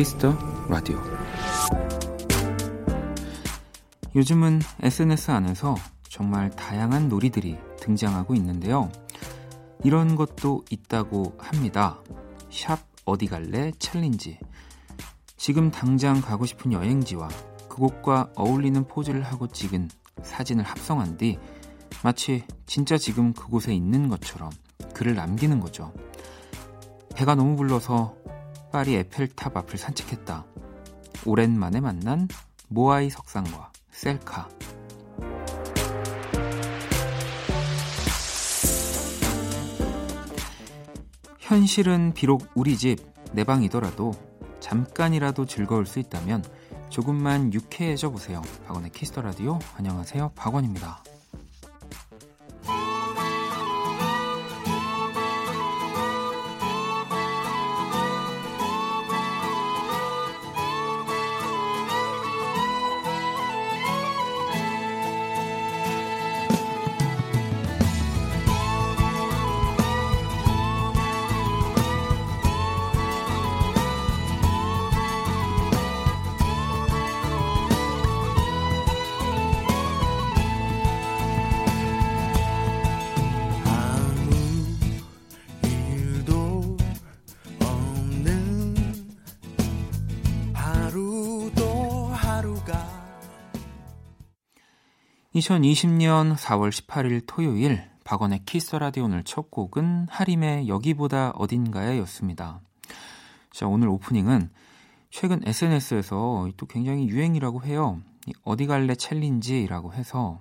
키스 더 라디오. 요즘은 SNS 안에서 정말 다양한 놀이들이 등장하고 있는데요. 이런 것도 있다고 합니다. 샵 어디 갈래 챌린지. 지금 당장 가고 싶은 여행지와 그곳과 어울리는 포즈를 하고 찍은 사진을 합성한 뒤 마치 진짜 지금 그곳에 있는 것처럼 글을 남기는 거죠. 배가 너무 불러서 파리 에펠탑 앞을 산책했다. 오랜만에 만난 모아이 석상과 셀카. 현실은 비록 우리 집, 내 방이더라도 잠깐이라도 즐거울 수 있다면 조금만 유쾌해져 보세요. 박원의 키스 더 라디오. 안녕하세요. 박원입니다. 2020년 4월 18일 토요일 박원의 키스 더 라디오 오늘 첫 곡은 하림의 여기보다 어딘가에 였습니다. 자, 오늘 오프닝은 최근 SNS에서 또 굉장히 유행이라고 해요. 어디 갈래 챌린지라고 해서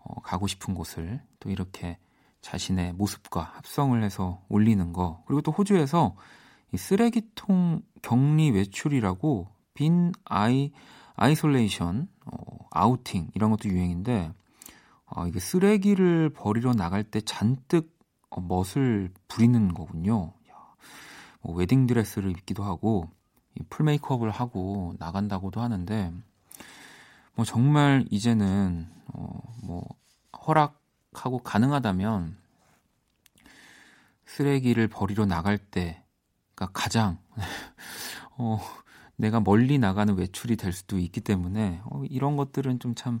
어, 가고 싶은 곳을 또 이렇게 자신의 모습과 합성을 해서 올리는 거. 그리고 또 호주에서 이 쓰레기통 격리 외출이라고 bin i- isolation, 어, 아우팅 이런 것도 유행인데 아, 이게 쓰레기를 버리러 나갈 때 잔뜩 어, 멋을 부리는 거군요. 야, 뭐 웨딩 드레스를 입기도 하고 풀 메이크업을 하고 나간다고도 하는데 뭐 정말 이제는 어, 뭐 허락하고 가능하다면 쓰레기를 버리러 나갈 때가 가장 어, 내가 멀리 나가는 외출이 될 수도 있기 때문에 어, 이런 것들은 좀 참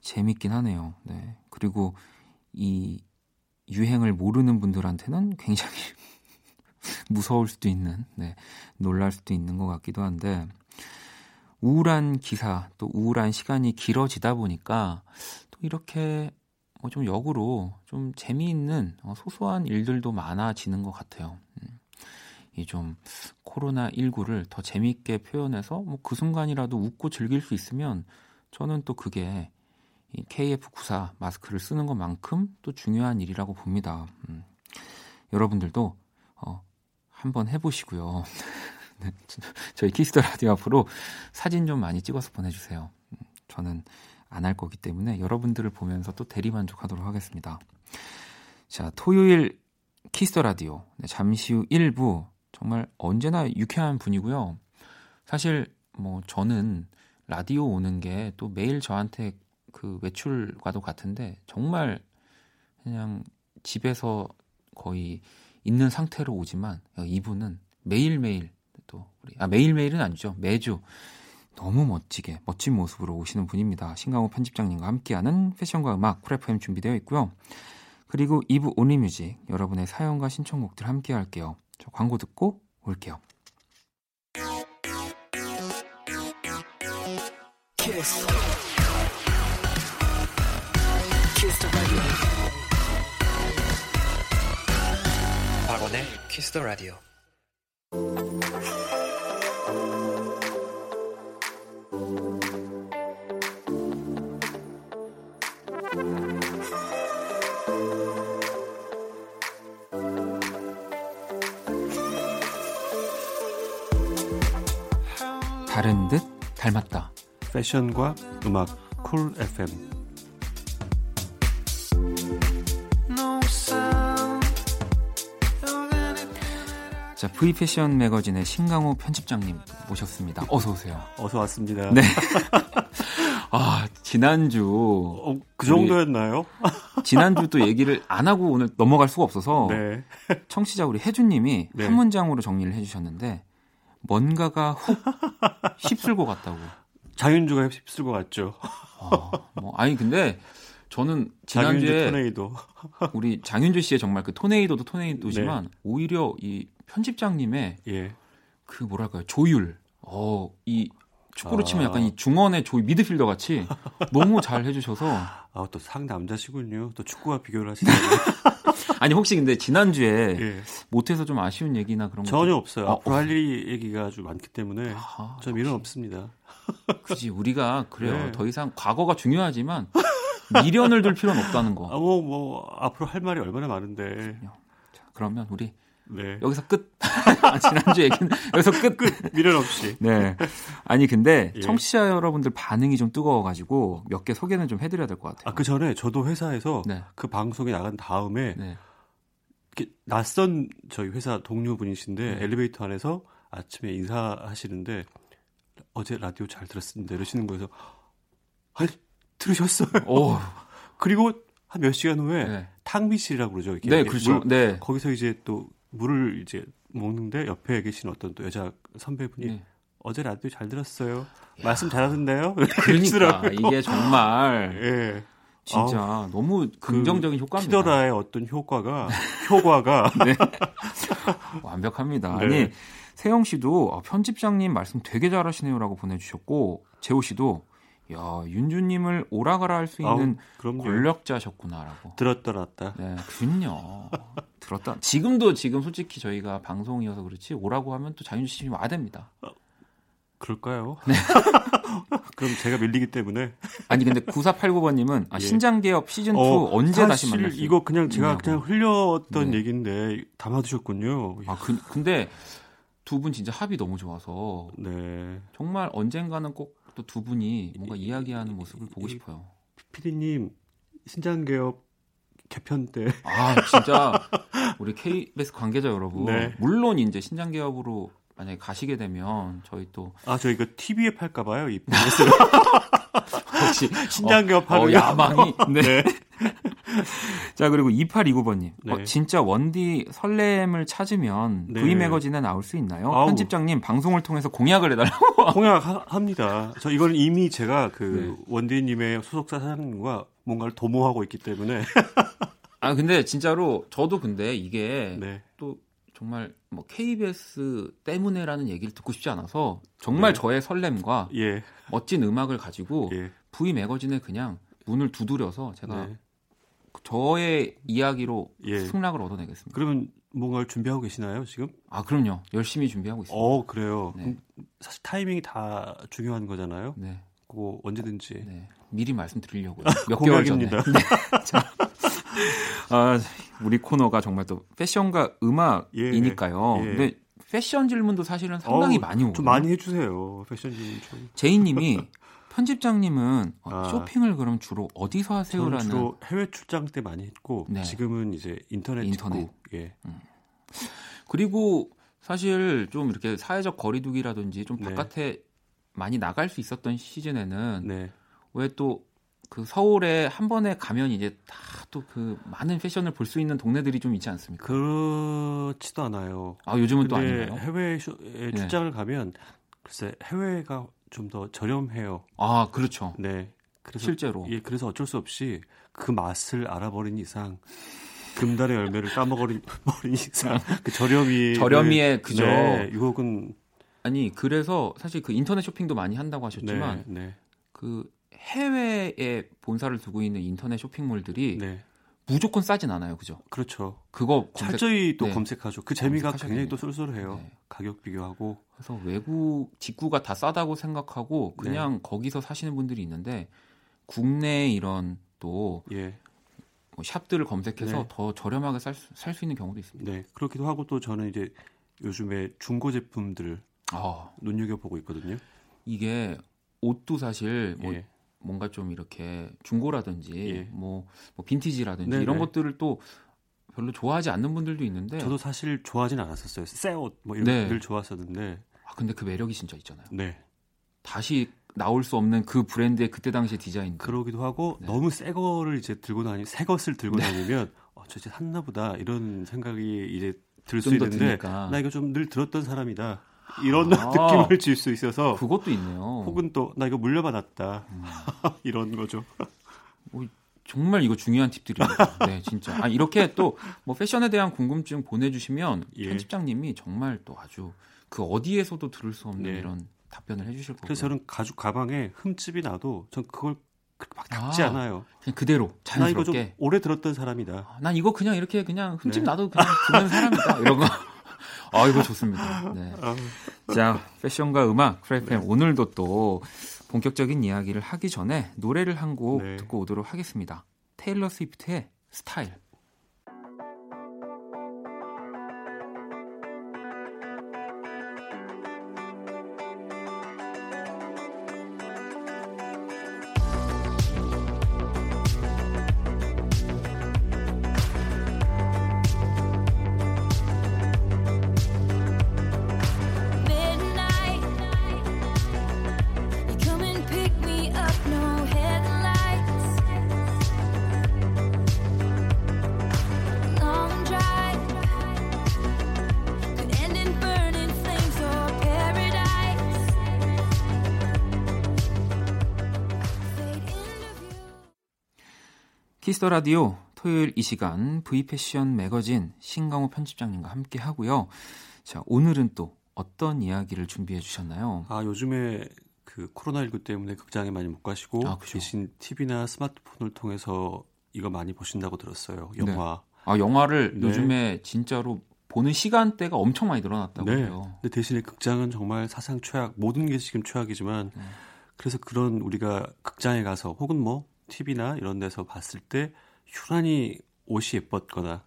재밌긴 하네요. 네. 그리고 이 유행을 모르는 분들한테는 굉장히 무서울 수도 있는, 네, 놀랄 수도 있는 것 같기도 한데 우울한 기사 또 우울한 시간이 길어지다 보니까 또 이렇게 뭐 좀 역으로 좀 재미있는 어, 소소한 일들도 많아지는 것 같아요. 음. 이 좀 코로나 19를 더 재미있게 표현해서 뭐 그 순간이라도 웃고 즐길 수 있으면 저는 또 그게 이 KF94 마스크를 쓰는 것만큼 또 중요한 일이라고 봅니다. 음. 여러분들도 어, 한번 해보시고요. 네, 저희 키스 더 라디오 앞으로 사진 좀 많이 찍어서 보내주세요. 음, 저는 안 할 거기 때문에 여러분들을 보면서 또 대리만족하도록 하겠습니다. 자, 토요일 키스 더 라디오. 네, 잠시 후 1부 정말 언제나 유쾌한 분이고요. 사실 뭐 저는 라디오 오는 게 또 매일 저한테 그 외출과도 같은데 정말 그냥 집에서 거의 있는 상태로 오지만 이분은 매일매일 또 우리 아 매일매일은 아니죠. 매주 너무 멋지게 멋진 모습으로 오시는 분입니다. 신강호 편집장님과 함께하는 패션과 음악 Cool FM 준비되어 있고요. 그리고 2부 Only Music 여러분의 사연과 신청곡들 함께 할게요. 저 광고 듣고 올게요. 키스. 키스 박원의 키스 더 라디오. 다른 듯 닮았다. 패션과 음악 쿨 FM. 자, V 패션 매거진의 신강호 편집장님 모셨습니다. 어서 오세요. 어서 왔습니다. 네. 아, 지난주. 어, 그 정도였나요? 지난주 또 얘기를 안 하고 오늘 넘어갈 수가 없어서. 네. 청취자 우리 혜준 님이 네. 한 문장으로 정리를 해 주셨는데, 뭔가가 훅 휩쓸고 갔다고. 장윤주가 휩쓸 것 같죠. 아, 뭐, 아니, 근데 저는 지난주에 토네이도. 우리 장윤주 씨의 정말 그 토네이도도 토네이도지만 오히려 이 편집장님의 예. 그 뭐랄까요 조율, 어, 이 축구로 아. 치면 약간 이 중원의 조이 미드필더 같이 너무 잘 해주셔서 아, 또 상남자시군요. 또 축구와 비교를 하시네요. 아니 혹시 근데 지난주에 예. 못해서 좀 아쉬운 얘기나 그런 거 전혀 없어요. 아, 앞으로 할 일이 얘기가 아주 많기 때문에 아, 저 미련 없습니다. 굳이 우리가 그래요 네. 더 이상 과거가 중요하지만 미련을 둘 필요는 없다는 거 아, 뭐, 뭐, 앞으로 할 말이 얼마나 많은데. 자, 그러면 우리 네. 여기서 끝 아, 지난주 얘기는 여기서 끝 미련 없이. 네. 아니 근데 예. 청취자 여러분들 반응이 좀 뜨거워가지고 몇 개 소개는 좀 해드려야 될 것 같아요. 아, 그 전에 저도 회사에서 네. 그 방송이 나간 다음에 네. 이렇게 낯선 저희 회사 동료분이신데 네. 엘리베이터 안에서 아침에 인사하시는데 어제 라디오 잘 들었습니다. 이러시는 거에서 아니, 들으셨어요? 오. 그리고 한 몇 시간 후에 네. 탕비실이라고 그러죠. 이렇게 네, 이렇게 그렇죠. 물- 네. 거기서 이제 또 물을 이제 먹는데 옆에 계신 어떤 또 여자 선배분이 네. 어제 라디오 잘 들었어요. 말씀 잘하셨나요? 그러니까 이게 정말 예. 진짜 너무 긍정적인 효과입니다. 키더라의 어떤 효과가 효과가 완벽합니다. 네. 아니 세영 씨도 어, 편집장님 말씀 되게 잘하시네요라고 보내주셨고 재호 씨도 야 윤주님을 오라가라 할 수 있는 아우. 권력자셨구나라고. 들었다 놨다. 네, 그럼요. 들었다. 지금도 지금 솔직히 저희가 방송이어서 그렇지 오라고 하면 또 장윤주 씨님 와야 됩니다. 그럴까요? 그럼 제가 밀리기 때문에 아니 근데 9489번님은 아, 예. 신장 개업 시즌 2 어, 언제 다시 사실 만날 수 이거 그냥 제가. 그냥 흘렸던 네. 얘기인데 담아두셨군요. 아 그, 근데 두 분 진짜 합이 너무 좋아서 네. 정말 언젠가는 꼭 또 두 분이 뭔가 이 야기하는 모습을 보고 이- 싶어요. 피디님 신장개업 개편 때 아 진짜 우리 KBS 관계자 여러분 네. 물론 이제 신장개업으로 만약에 가시게 되면 저희 또 아, 저 이거 TV에 팔까 봐요, 이 보너스를. 혹시 신장개업 어, 하는 어, 야망이 네. 네. 자 그리고 2829번님 네. 어, 진짜 원디 설렘을 찾으면 네. V 매거진에 나올 수 있나요? 아우. 편집장님 방송을 통해서 공약을 해달라고. 공약합니다. 저 이거는 이미 제가 그 네. 원디님의 소속사 사장님과 뭔가를 도모하고 있기 때문에 아 근데 진짜로 저도 근데 이게 네. 또 정말 뭐 KBS 때문에라는 얘기를 듣고 싶지 않아서 정말 네. 저의 설렘과 예. 멋진 음악을 가지고 예. V 매거진에 그냥 문을 두드려서 제가 네. 저의 이야기로 예. 승낙을 얻어내겠습니다. 그러면 뭔가를 준비하고 계시나요, 지금? 아 그럼요. 열심히 준비하고 있습니다. 어, 그래요. 네. 사실 타이밍이 다 중요한 거잖아요. 네, 그거 언제든지. 네. 미리 말씀드리려고요. 몇 개월 전에. 네. 자, 아, 우리 코너가 정말 또 패션과 음악이니까요. 예. 예. 근데 패션 질문도 사실은 상당히 어우, 많이 오거든요. 좀 많이 해주세요. 패션 좀 좀. 제이님이 편집장님은 어, 아. 쇼핑을 그럼 주로 어디서 하세요라는 주로 해외 출장 때 많이 했고 네. 지금은 이제 인터넷 인터넷. 예. 그리고 사실 좀 이렇게 사회적 거리두기라든지 좀 네. 바깥에 많이 나갈 수 있었던 시즌에는 네. 왜또 그 서울에 한 번에 가면 이제 다 또 그 많은 패션을 볼 수 있는 동네들이 좀 있지 않습니까? 그렇지도 않아요. 아 요즘은 또 근데 아닌가요? 해외 쇼에 네. 출장을 가면 글쎄 해외가 좀 더 저렴해요. 아 그렇죠. 네. 그래서 실제로. 예, 그래서 어쩔 수 없이 그 맛을 알아버린 이상 금달의 열매를 따먹어버린 버린 이상 그 저렴이 저렴이의 그죠. 네, 유혹은 아니 그래서 사실 그 인터넷 쇼핑도 많이 한다고 네, 하셨지만 네, 그 해외에 본사를 두고 있는 인터넷 쇼핑몰들이 네, 무조건 싸진 않아요, 그죠? 그렇죠. 그거 검색 철저히 또 네. 검색하죠. 그 재미가 굉장히 또. 쏠쏠해요. 네. 가격 비교하고 그래서 외국 직구가 다 싸다고 생각하고 네. 그냥 거기서 사시는 분들이 있는데 국내 이런 또 예, 뭐 샵들을 검색해서 네. 더 저렴하게 살수 있는 경우도 있습니다. 네 그렇기도 하고 또 저는 이제 요즘에 중고 제품들 아, 눈여겨 보고 있거든요. 이게 옷도 사실 뭐 예, 뭔가 좀 이렇게 중고라든지 예. 뭐, 뭐 빈티지라든지 네네. 이런 것들을 또 별로 좋아하지 않는 분들도 있는데 저도 사실 좋아하진 않았었어요. 새옷 뭐 이런 네. 늘 좋았었는데 아, 근데 그 매력이 진짜 있잖아요. 네, 다시 나올 수 없는 그 브랜드의 그때 당시의 디자인. 그러기도 하고 네. 너무 새 거를 이제 들고 다니 새 것을 들고 네. 다니면 어, 저 이제 샀나 보다 이런 생각이 이제 들 수 있는데 드니까. 나 이거 좀 늘 들었던 사람이다. 이런 아, 느낌을 줄 수 있어서 그것도 있네요. 혹은 또 나 이거 물려받았다. 음. 이런 거죠. 어, 정말 이거 중요한 팁들입니다. 네, 진짜. 아, 이렇게 또 뭐 패션에 대한 궁금증 보내주시면 예. 편집장님이 정말 또 아주 그 어디에서도 들을 수 없는 네. 이런 답변을 해주실 거예요. 그래서 저는 가죽 가방에 흠집이 나도 전 그걸 막 닦지 아, 않아요. 그냥 그대로 자연스럽게. 나 이거 좀 오래 들었던 사람이다. 아, 난 이거 그냥 이렇게 그냥 흠집 네. 나도 그냥 듣는 사람이다. 이런 거. 아 이거 좋습니다. 네. 아. 자 패션과 음악 프레이팬 네. 오늘도 또 본격적인 이야기를 하기 전에 노래를 한곡 네. 듣고 오도록 하겠습니다. 테일러 스위프트의 스타일. 키스 더 라디오 토요일 이 시간 V패션 매거진 신강호 편집장님과 함께 하고요. 자, 오늘은 또 어떤 이야기를 준비해 주셨나요? 아, 요즘에 그 코로나19 때문에 극장에 많이 못 가시고 아, 대신 TV나 스마트폰을 통해서 이거 많이 보신다고 들었어요. 영화. 네. 아, 영화를 네. 요즘에 진짜로 보는 시간대가 엄청 많이 늘어났다고 네. 해요. 근데 대신에 극장은 정말 사상 최악, 모든 게 지금 최악이지만 네. 그래서 그런 우리가 극장에 가서 혹은 뭐 TV나 이런 데서 봤을 때 유난히 옷이 예뻤거나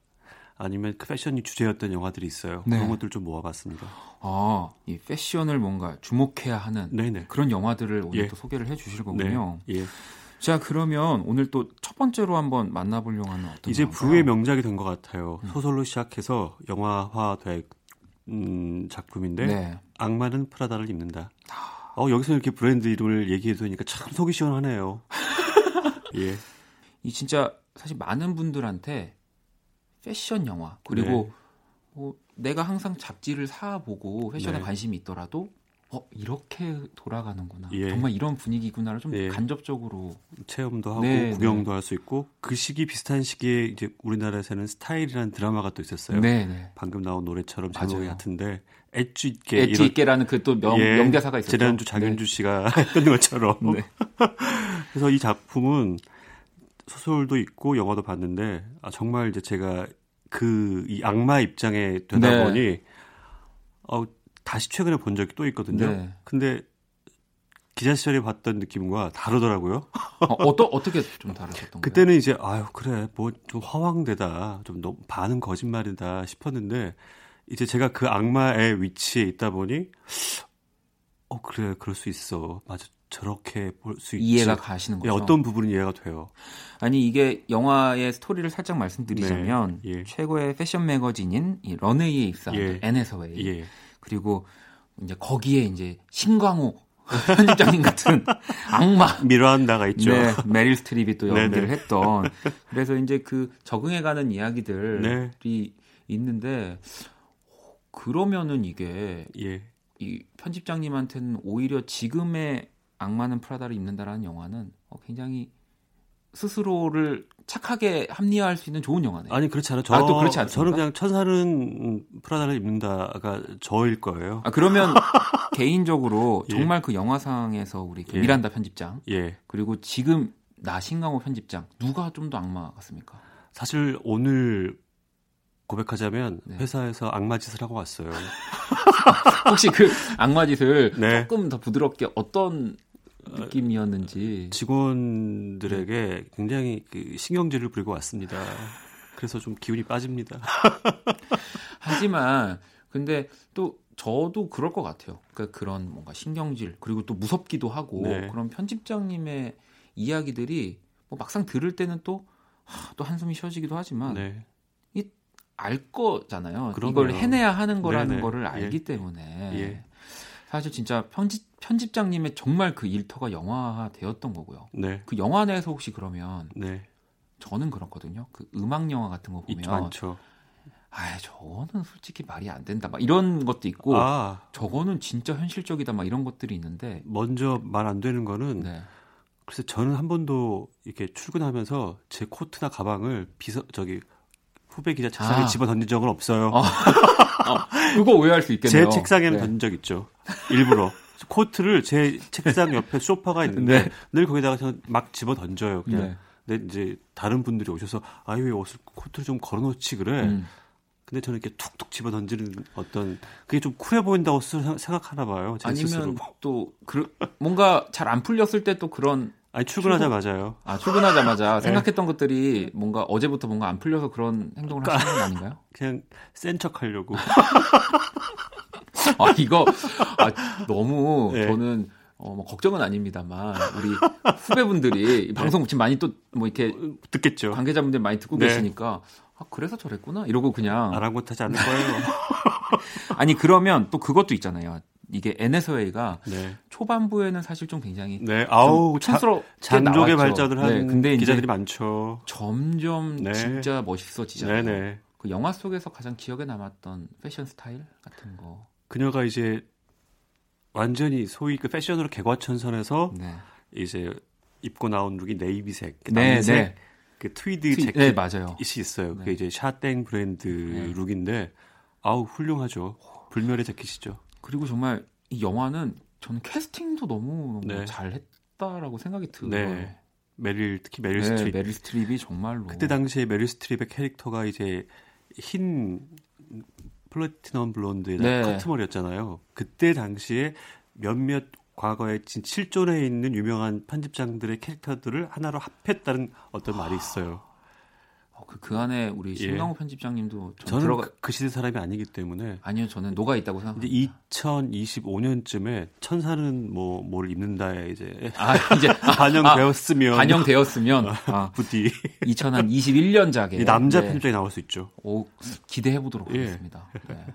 아니면 그 패션이 주제였던 영화들이 있어요. 네. 그런 것들 좀 모아봤습니다. 아, 이 패션을 뭔가 주목해야 하는 네네. 그런 영화들을 오늘 예. 또 소개를 해주실 거군요. 네. 예. 자, 그러면 오늘 또 첫 번째로 한번 만나보려고 하는 어떤 이제 부의 명작이 된 것 같아요. 음. 소설로 시작해서 영화화된 음, 작품인데 네. 악마는 프라다를 입는다. 아. 어, 여기서 이렇게 브랜드 이름을 얘기해 도니까 참 속이 시원하네요. 예. 이 진짜 사실 많은 분들한테 패션 영화 그리고 네. 뭐 내가 항상 잡지를 사보고 패션에 네. 관심이 있더라도 어 이렇게 돌아가는구나 예. 정말 이런 분위기구나를 좀 예. 간접적으로 체험도 하고 네, 구경도 네. 할수 있고 그 시기 비슷한 시기에 이제 우리나라에서는 스타일이라는 드라마가 또 있었어요. 네, 네. 방금 나온 노래처럼 제목이 같은데 엣지 있게 엣지 있게라는 그또 예, 명대사가 있었죠. 지난주 장현주 네. 씨가 했던 것처럼. 네. 그래서 이 작품은 소설도 있고 영화도 봤는데 아, 정말 이제 제가 그 이 악마 입장에 되다 네. 보니 어, 다시 최근에 본 적이 또 있거든요. 네. 근데 기자 시절에 봤던 느낌과 다르더라고요. 어, 어떠, 어떻게 좀 다르셨던 그때는 이제 아유 그래 뭐 좀 허황되다 좀 너무 반은 거짓말이다 싶었는데 이제 제가 그 악마의 위치에 있다 보니 어 그래 그럴 수 있어 맞아 저렇게 볼 수 있지. 이해가 가시는 거죠. 예, 어떤 부분이 이해가 돼요. 아니 이게 영화의 스토리를 살짝 말씀드리자면 네, 예. 최고의 패션 매거진인 이 런웨이에 입사한 예. 애네서웨이 예. 그리고 이제 거기에 이제 신광호 편집장님 같은 악마 미란다가 있죠. 네, 메릴 스트립이 또 연기를 했던 그래서 이제 그 적응해가는 이야기들이 네. 있는데 그러면은 이게 예. 이 편집장님한테는 오히려 지금의 악마는 프라다를 입는다라는 영화는 어, 굉장히 스스로를 착하게 합리화할 수 있는 좋은 영화네요. 아니 그렇지 않아요. 저, 아, 또 그렇지 않습니까? 저는 그냥 천사는 프라다를 입는다가 저일 거예요. 아 그러면 개인적으로 예. 정말 그 영화상에서 우리 그 예. 미란다 편집장 예. 그리고 지금 나 신강호 편집장 누가 좀 더 악마 같습니까? 사실 오늘 고백하자면 네. 회사에서 악마 짓을 하고 왔어요. 혹시 그 악마 짓을 네. 조금 더 부드럽게 어떤 느낌이었는지 직원들에게 굉장히 그 신경질을 부리고 왔습니다. 그래서 좀 기운이 빠집니다. 하지만 근데 또 저도 그럴 것 같아요. 그러니까 그런 뭔가 신경질 그리고 또 무섭기도 하고 네. 그런 편집장님의 이야기들이 뭐 막상 들을 때는 또또 한숨이 쉬어지기도 하지만 네. 이알 거잖아요. 그럼요. 이걸 해내야 하는 거라는 네네. 거를 알기 예. 때문에. 예. 사실 진짜 편집 편집장님의 정말 그 일터가 영화화 되었던 거고요. 네. 그 영화 내에서 혹시 그러면 네. 저는 그렇거든요. 그 음악 영화 같은 거 보면 많죠. 아, 저거는 솔직히 말이 안 된다. 막 이런 것도 있고 아, 저거는 진짜 현실적이다. 막 이런 것들이 있는데 먼저 말 안 되는 거는 네. 그래서 저는 한 번도 이렇게 출근하면서 제 코트나 가방을 비서 저기 후배 기자 책상에 아. 집어 던진 적은 없어요. 어. 그거 오해할 수 있겠네요. 제 책상에는 네. 던진 적 있죠. 일부러 코트를 제 책상 옆에 소파가 있는데 네. 늘 거기다가 저는 막 집어 던져요. 그냥. 네. 근데 이제 다른 분들이 오셔서 아유 왜 옷을 코트를 좀 걸어놓지 그래. 음. 근데 저는 이렇게 툭툭 집어 던지는 어떤 그게 좀 쿨해 보인다고 스- 생각하나 봐요. 제 스스로. 아니면 또 그, 뭔가 잘 안 풀렸을 때 또 그런 아니 출근하자마자요. 아 출근하자마자 네. 생각했던 것들이 뭔가 어제부터 뭔가 안 풀려서 그런 행동을 하시는 건 아닌가요? 그냥 센 척하려고. 아 이거 아, 너무 네. 저는 어, 뭐 걱정은 아닙니다만 우리 후배분들이 이 방송 지금 많이 또 뭐 이렇게 듣겠죠. 관계자분들 많이 듣고 네. 계시니까 아 그래서 저랬구나 이러고 그냥 아랑곳하지 않을 거예요. 아니 그러면 또 그것도 있잖아요. 이게 앤 해서웨이가 네. 초반부에는 사실 좀 굉장히 네. 아우 장족의 나왔죠. 발전을 한 네, 근데 기자들이 많죠. 점점 네. 진짜 멋있어지잖아요. 네네. 그 영화 속에서 가장 기억에 남았던 패션 스타일 같은 거. 그녀가 이제 완전히 소위 그 패션으로 개과천선해서 네. 이제 입고 나온 look이 네이비색, 그 네, 남색, 네. 그 트위드 트- 재킷이 네, 맞아요. 있어요. 네. 그게 이제 샤땡 브랜드 네. look인데 아우 훌륭하죠. 불멸의 재킷이죠. 그리고 정말 이 영화는 저는 캐스팅도 너무, 너무 네. 잘했다라고 생각이 들어요. 네. 메릴 특히 메릴 네, 스트립. 메릴 스트립이 정말로 그때 당시에 메릴 스트립의 캐릭터가 이제 흰 platinum blonde의 네. 커트머리였잖아요. 그때 당시에 몇몇 과거에 진 실존에 있는 유명한 편집장들의 캐릭터들을 하나로 합했다는 어떤 말이 있어요. 어, 그, 그 안에 우리 예. 신강호 편집장님도 좀 저는 들어가 그, 그 시대 사람이 아니기 때문에 아니요 저는 녹아 있다고 생각합니다. 이제 2025년쯤에 천사는 뭐 뭘 입는다에 이제 아 이제 아, 반영되었으면 반영되었으면 아, 부디 2021년작에 이 남자 네. 편집장이 나올 수 있죠. 오, 기대해 보도록 예. 하겠습니다. 네.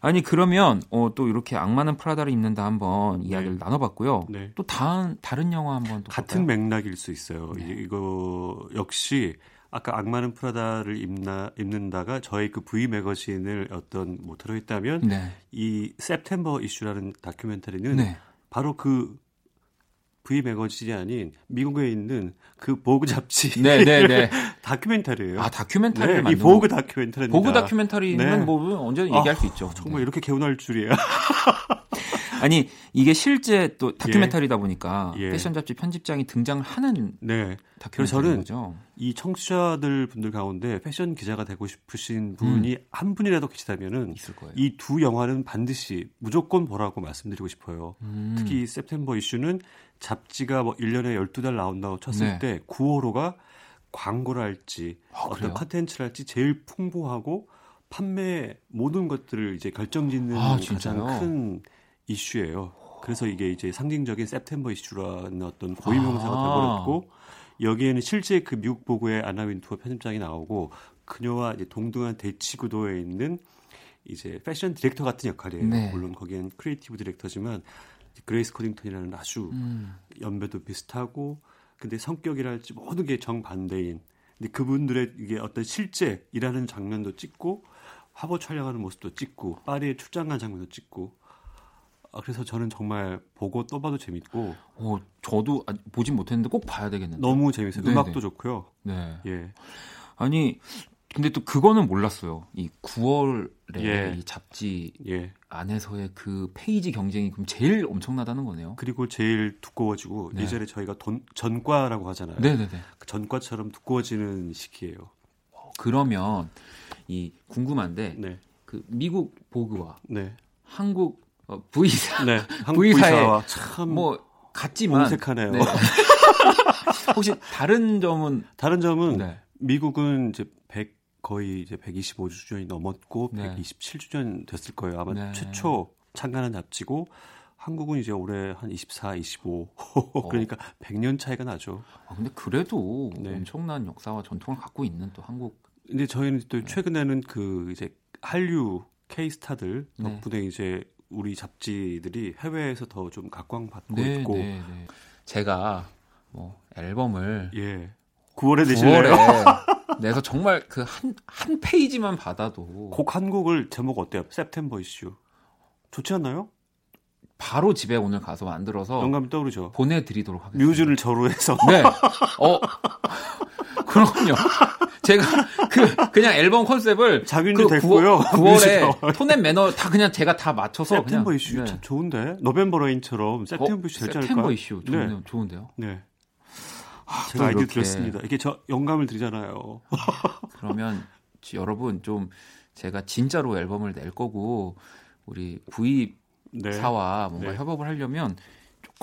아니 그러면 어, 또 이렇게 악마는 프라다를 입는다 한번 이야기를 나눠봤고요. 네. 또 다른 다른 영화 한번 또 같은 볼까요? 맥락일 수 있어요. 네. 이- 이거 역시 아까 악마는 프라다를 입나 입는다가 저희 그 V 매거진을 어떤 모토로 했다면 네. 이 September Issue라는 다큐멘터리는 네. 바로 그 V 매거진이 아닌 미국에 있는 그 보그 잡지 네, 네, 네. 다큐멘터리예요. 아 다큐멘터리를 네, 이 보그 다큐멘터리입니다. 보그 다큐멘터리는 네. 뭐 언제 아, 얘기할 수 있죠. 정말 네. 이렇게 개운할 줄이야. 아니 이게 실제 또 다큐멘터리다 보니까 예. 패션 잡지 편집장이 등장을 하는 네. 다큐멘터리인 저는 거죠. 이 청취자들 분들 가운데 패션 기자가 되고 싶으신 분이 한 분이라도 계시다면은. 이 두 영화는 반드시 무조건 보라고 말씀드리고 싶어요. 음. 특히 September Issue는 잡지가 뭐 1년에 12달 나온다고 쳤을 네. 때 9호로가 광고를 할지 아, 어떤? 컨텐츠를 할지 제일 풍부하고 판매 모든 것들을 이제 결정짓는 아, 가장? 큰 이슈예요. 그래서 이게 이제 상징적인 September Issue라는 어떤 고유명사가 아. 되어버렸고 여기에는 실제 그 미국 보그의 안나 윈투어 편집장이 나오고 그녀와 이제 동등한 대치 구도에 있는 이제 패션 디렉터 같은 역할이에요. 네. 물론 거기엔 creative director지만 그레이스 코딩턴이라는 아주 음. 연배도 비슷하고 근데 성격이랄지 모든 게 정반대인 근데 그분들의 이게 어떤 실제 일하는 장면도 찍고 화보 촬영하는 모습도 찍고 파리에 출장 간 장면도 찍고 아, 그래서 저는 정말 보고 또 봐도 재밌고 어, 저도 아직 보진 못했는데 꼭 봐야 되겠는데. 너무 재밌어요. 네네. 음악도 좋고요. 네. 예. 아니 근데 또 그거는 몰랐어요. 이 9월에 예. 이 잡지 예. 안에서의 그 페이지 경쟁이 그럼 제일 엄청나다는 거네요. 그리고 제일 두꺼워지고 네. 예전에 저희가 돈, 전과라고 하잖아요. 네네네. 그 전과처럼 두꺼워지는 시기예요. 그러면 이 궁금한데 네. 그 미국 보그와 네. 한국 어, V사 네. 참뭐 같지만 엄색하네요. 네. 혹시 다른 점은 다른 점은 네. 미국은 이제 100 거의 이제 125주년이 넘었고 네. 127주년 됐을 거예요. 아마 네. 최초 창간한 잡지고 한국은 이제 올해 한 24, 25 그러니까 100년 차이가 나죠. 아, 근데 그래도 네. 엄청난 역사와 전통을 갖고 있는 또 한국 근데 저희는 네. 또 최근에는 그 이제 한류 K 스타들 네. 덕분에 이제 우리 잡지들이 해외에서 더 좀 각광받고 네, 있고 네, 네. 제가 뭐 앨범을 예. 9월에 내실래요? 9월에 내서 정말 그 한한 페이지만 받아도 곡 한 곡을 제목 어때요? September 이슈 좋지 않나요? 바로 집에 오늘 가서 만들어서 영감이 떠오르죠. 보내드리도록 하겠습니다. 뮤즈를 저로 해서. 네. 어. 그럼요. 제가 그 그냥 앨범 컨셉을 자균도 그 됐고요. 9월, 에 톤앤 매너 다 그냥 제가 다 맞춰서 세템버 그냥 이슈 네. 좋은데 노벤버 레인처럼 세템버 어, 이슈 되지 않을까? 세템버 이슈 좋네요. 네. 좋은데요. 네. 아, 제가 아이디어 드렸습니다. 이게 저 영감을 드리잖아요. 그러면 여러분 좀 제가 진짜로 앨범을 낼 거고 우리 구입 네. 사와 뭔가 네. 협업을 하려면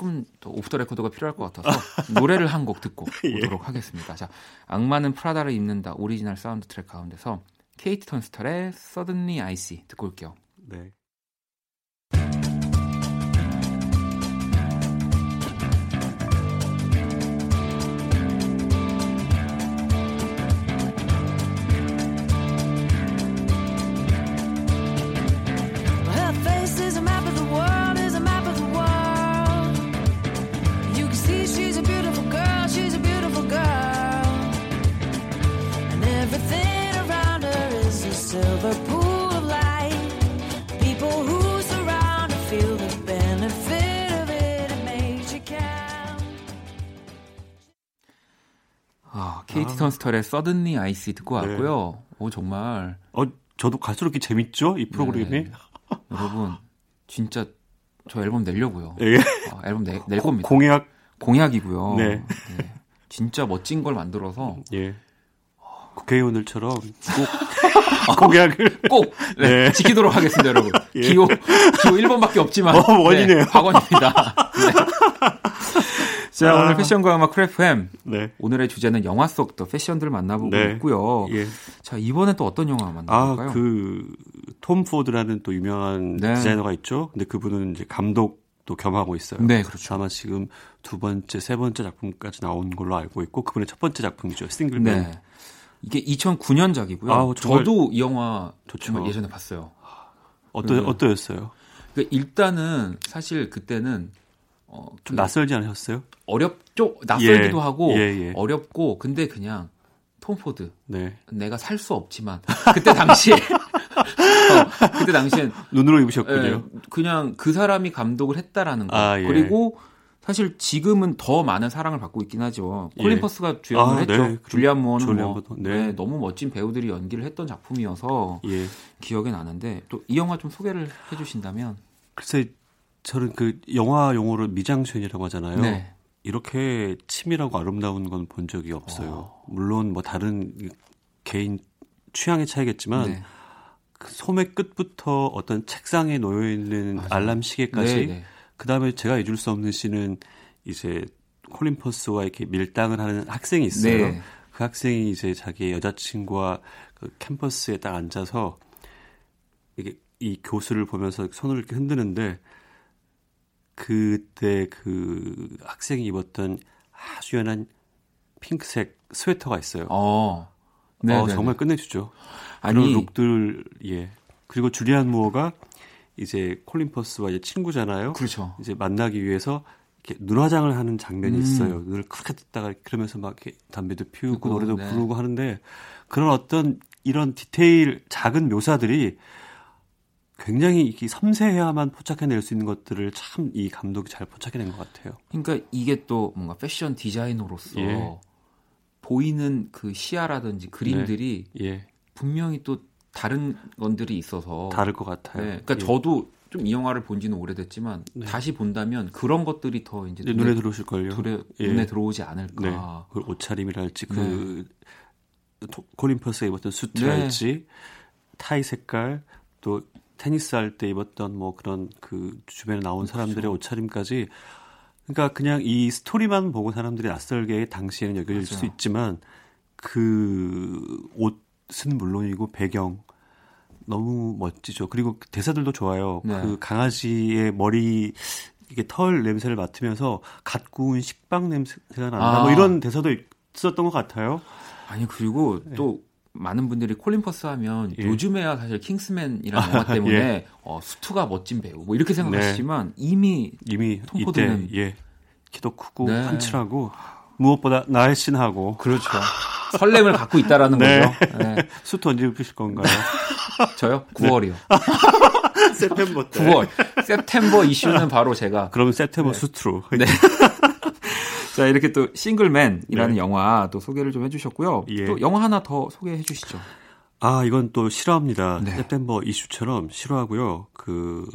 조금 더 off the record가 필요할 것 같아서 노래를 한 곡 듣고 예. 오도록 하겠습니다. 자, 악마는 프라다를 입는다 오리지널 사운드 트랙 가운데서 케이트 턴스털의 Suddenly I See 듣고 올게요. 네. 케이티 턴스털의 서든니 아이스 듣고 왔고요. 네. 오 정말. 어 저도 갈수록 이렇게 재밌죠 이 프로그램이. 네. 여러분 진짜 저 앨범 내려고요. 예. 아, 앨범 내, 낼 겁니다. 공약 공약이고요. 네. 네. 진짜 멋진 걸 만들어서. 예. 국회의원들처럼 꼭 공약을 꼭 네, 네. 지키도록 하겠습니다, 여러분. 예. 기호 기호 1번밖에 없지만 어, 원이네요. 네, 박원입니다. 자, 아. 오늘 패션과 음악 크래프햄. 네. 오늘의 주제는 영화 속 또 패션들을 만나보고 네. 있고요. 예. 자, 이번엔 또 어떤 영화 만나볼까요? 아, 그, 톰 포드라는 또 유명한 네. 디자이너가 있죠. 근데 그분은 이제 감독 도 겸하고 있어요. 네, 그렇죠. 아마 지금 두 번째, 세 번째 작품까지 나온 걸로 알고 있고, 그분의 첫 번째 작품이죠. Single Man. 네. 이게 2009년작이고요. 아, 저도 이 영화 좋죠. 예전에 봤어요. 어떠, 네. 어떠였어요? 그러니까 일단은 사실 그때는 어, 좀 낯설지 않으셨어요? 어렵죠. 낯설기도 예, 하고 예, 예. 어렵고 근데 그냥 톰 포드. 네. 내가 살 수 없지만 그때 당시에 어, 그때 당시엔 눈으로 입으셨군요. 예, 그냥 그 사람이 감독을 했다라는 거. 아, 예. 그리고 사실 지금은 더 많은 사랑을 받고 있긴 하죠. 콜린 예. 퍼스가 주연을 아, 했죠. 네. 줄리안 무어는 뭐, 네. 네, 너무 멋진 배우들이 연기를 했던 작품이어서 예. 기억에 나는데 또 이 영화 좀 소개를 해주신다면. 글쎄 저는 그 영화 용어로 미장센이라고 하잖아요. 네. 이렇게 치밀하고 아름다운 건 본 적이 없어요. 어. 물론 뭐 다른 개인 취향의 차이겠지만 네. 그 소매 끝부터 어떤 책상에 놓여 있는 맞아. 알람 시계까지 네, 네. 그다음에 제가 잊을 수 없는 시는 이제 콜린 퍼스와 이렇게 밀당을 하는 학생이 있어요. 네. 그 학생이 이제 자기 여자친구와 그 캠퍼스에 딱 앉아서 이게 이 교수를 보면서 손을 이렇게 흔드는데 그때 그 학생이 입었던 아주 연한 핑크색 스웨터가 있어요. 어, 네, 어 정말 끝내주죠. 아니, 그런 룩들 예. 그리고 줄리안 무어가 이제 콜린 퍼스와 이제 친구잖아요. 그렇죠. 이제 만나기 위해서 이렇게 눈 화장을 하는 장면이 음. 있어요. 눈을 크게 떴다가 그러면서 막 이렇게 담배도 피우고 그리고, 노래도 네. 부르고 하는데 그런 어떤 이런 디테일 작은 묘사들이 굉장히 이 섬세해야만 포착해낼 수 있는 것들을 참 이 감독이 잘 포착해낸 것 같아요. 그러니까 이게 또 뭔가 패션 디자이너로서 예. 보이는 그 시야라든지 그림들이 네. 예. 분명히 또 다른 건들이 있어서 다를 것 같아요. 네. 그러니까 예. 저도 좀 이 영화를 본지는 오래됐지만 네. 다시 본다면 그런 것들이 더 이제 네, 눈에, 눈에 들어오실 걸요. 예. 눈에 들어오지 않을까. 네. 그 옷차림이랄지 그 네. 콜린 퍼스가 입었던 수트랄지 네. 타이 색깔 또 테니스 할 때 입었던 뭐 그런 그 주변에 나온 그렇죠. 사람들의 그렇죠. 옷차림까지 그러니까 그냥 이 스토리만 보고 사람들이 낯설게 당시에는 여길 맞아요. 수 있지만 그 옷은 물론이고 배경 너무 멋지죠. 그리고 대사들도 좋아요. 네. 그 강아지의 머리 이게 털 냄새를 맡으면서 갓 구운 식빵 냄새가 난다. 뭐 아. 뭐 이런 대사도 있었던 것 같아요. 아니 그리고 네. 또 많은 분들이 콜린 퍼스 하면 예. 요즘에야 사실 킹스맨이라는 영화 때문에 예. 어, 수트가 멋진 배우 뭐 이렇게 생각하시지만 네. 이미 이미 톰 포드는 예. 키도 크고 네. 펀치라고 무엇보다 날씬하고 그렇죠. 설렘을 갖고 있다라는 네. 거죠. 네. 수트 언제 입으실 건가요? 저요? 9월이요. 세템버 때. 9월. 세템버 이슈는 바로 제가. 그럼 세템버 네. 수트로. 네. 자, 이렇게 또 싱글맨이라는 네. 영화 또 소개를 좀 해주셨고요. 예. 또 영화 하나 더 소개해 주시죠. 아, 이건 또 싫어합니다. 네. 세템버 이슈처럼 싫어하고요. 그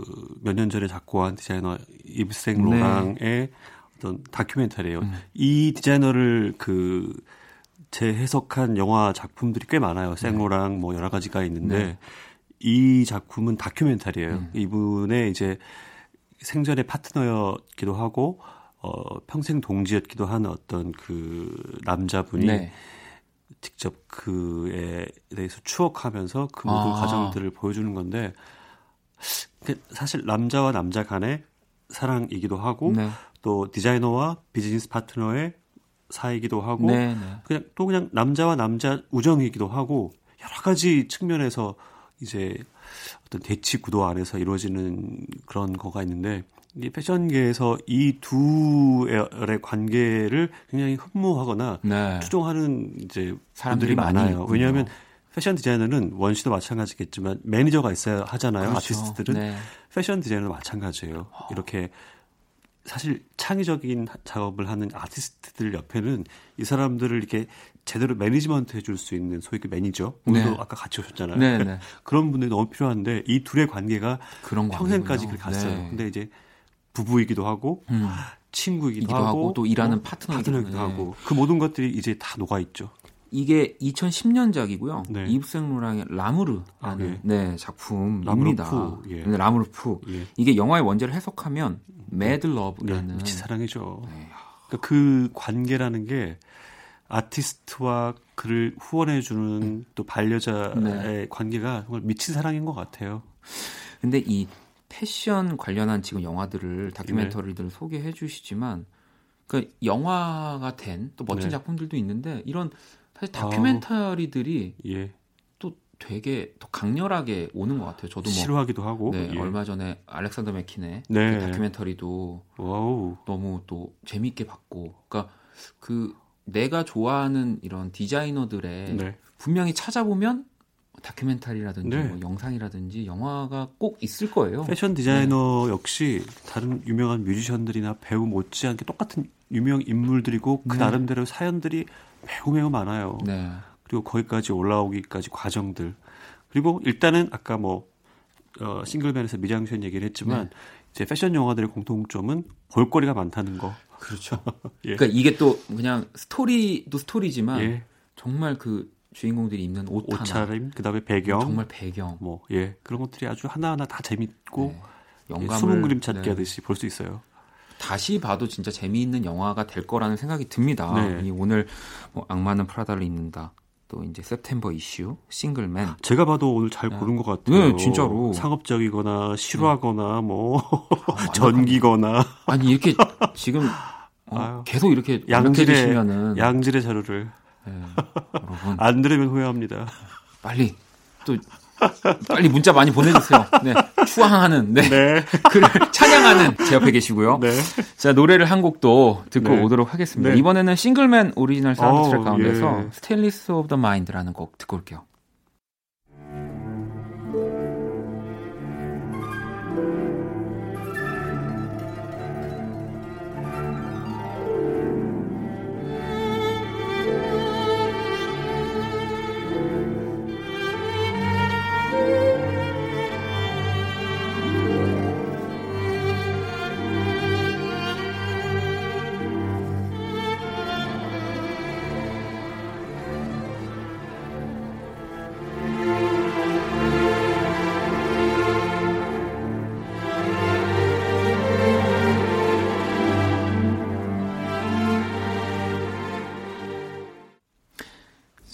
몇 년 전에 작고한 디자이너 네. 로랑의 네. 어떤 다큐멘터리예요. 음. 이 디자이너를 그 재해석한 영화 작품들이 꽤 많아요. 생로랑 네. 뭐 여러 가지가 있는데 네. 이 작품은 다큐멘터리예요. 음. 이분의 이제 생전의 파트너였기도 하고 어 평생 동지였기도 한 어떤 그 남자분이 네. 직접 그에 대해서 추억하면서 그 모든 아. 과정들을 보여주는 건데 사실 남자와 남자 간의 사랑이기도 하고 네. 또 디자이너와 비즈니스 파트너의 사이기도 하고 네, 네. 그냥 또 그냥 남자와 남자 우정이기도 하고 여러 가지 측면에서 이제 어떤 대치 구도 안에서 이루어지는 그런 거가 있는데 이 패션계에서 이 둘의 관계를 굉장히 흠모하거나 네. 추종하는 이제 사람들이 많아요. 왜냐하면 패션 디자이너는 원시도 마찬가지겠지만 매니저가 있어야 하잖아요. 그렇죠. 아티스트들은 네. 패션 디자이너도 마찬가지예요. 이렇게 사실 창의적인 작업을 하는 아티스트들 옆에는 이 사람들을 이렇게 제대로 매니지먼트 해줄 수 있는 소위 그 매니저 오늘도 네. 아까 같이 오셨잖아요. 네, 네. 그런 분들이 너무 필요한데 이 둘의 관계가 그런 평생까지 그렇게 갔어요. 네. 근데 이제 부부이기도 하고 음. 친구이기도 하고, 하고, 또 일하는 어, 파트너이기도, 파트너이기도 하고 그 모든 것들이 이제 다 녹아 있죠. 이게 2010년작이고요. 네. 이브생 로랑의 L'Amour라는 아, 네. 네, 작품입니다. L'Amour Fou, 예. 네, L'Amour Fou. 예. 이게 영화의 원제를 해석하면 Mad Love라는 네, 미친 사랑이죠. 네. 그러니까 그 관계라는 게 아티스트와 그를 후원해주는 음. 또 반려자의 네. 관계가 정말 미친 사랑인 것 같아요. 근데 이 패션 관련한 지금 영화들을 다큐멘터리들을 네. 소개해 주시지만 그 영화가 된 또 멋진 네. 작품들도 있는데 이런 사실 다큐멘터리들이 아, 예. 또 되게 더 강렬하게 오는 것 같아요. 저도 뭐 싫어하기도 하고 네, 예. 얼마 전에 알렉산더 맥퀸의 네. 그 다큐멘터리도 와우. 너무 또 재미있게 봤고, 그러니까 그 내가 좋아하는 이런 디자이너들의 네. 분명히 찾아보면 다큐멘터리라든지 네. 뭐 영상이라든지 영화가 꼭 있을 거예요. 패션 디자이너 네. 역시 다른 유명한 뮤지션들이나 배우 못지않게 똑같은 유명 인물들이고 그 네. 나름대로 사연들이 매우 매우 많아요. 네. 그리고 거기까지 올라오기까지 과정들. 그리고 일단은 아까 뭐 어, 싱글맨에서 미장센 얘기를 했지만 네. 이제 패션 영화들의 공통점은 볼거리가 많다는 거. 그렇죠. 예. 그러니까 이게 또 그냥 스토리도 스토리지만 예. 정말 그 주인공들이 입는 옷 옷차림, 그다음에 배경, 정말 배경, 뭐 예, 그런 것들이 아주 하나하나 다 재밌고 네. 영감을, 예, 숨은 그림 찾기 네. 하듯이 볼 수 있어요. 다시 봐도 진짜 재미있는 영화가 될 거라는 생각이 듭니다. 네. 오늘 뭐 악마는 프라다를 입는다. 또 이제 September Issue, Single Man. 제가 봐도 오늘 잘 네. 고른 것 같아요. 네, 진짜로. 상업적이거나 실화거나 뭐 아, 전기거나. 아니 이렇게 지금 어, 계속 이렇게 양질의 양질의 자료를 네, 여러분 안 들으면 후회합니다. 빨리 또 빨리 문자 많이 보내주세요. 네. 추앙하는, 네. 네. 그를 찬양하는 제 옆에 계시고요. 네. 자, 노래를 한 곡도 듣고 네. 오도록 하겠습니다. 네. 이번에는 Single Man 오리지널 사운드 트랙 가운데서 예. Stillness of the Mind라는 곡 듣고 올게요.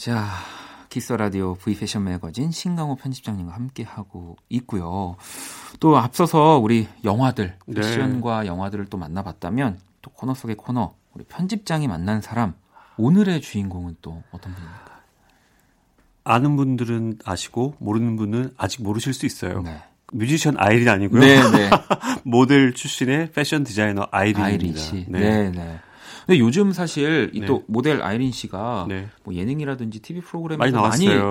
자, Kiss the Radio V 패션 매거진 신강호 편집장님과 함께 하고 있고요. 또 앞서서 우리 영화들 네. 패션과 네. 영화들을 또 만나봤다면 또 코너 속의 코너 우리 편집장이 만난 사람 오늘의 주인공은 또 어떤 분입니까? 아는 분들은 아시고 모르는 분은 아직 모르실 수 있어요. 네. 뮤지션 아이린 아니고요. 네, 네. 모델 출신의 패션 디자이너 아이린입니다. 아이린 씨. 네, 네. 네. 근데 요즘 사실 이또 네. 모델 아이린 씨가 네. 뭐 예능이라든지 TV 프로그램에서 많이. 많이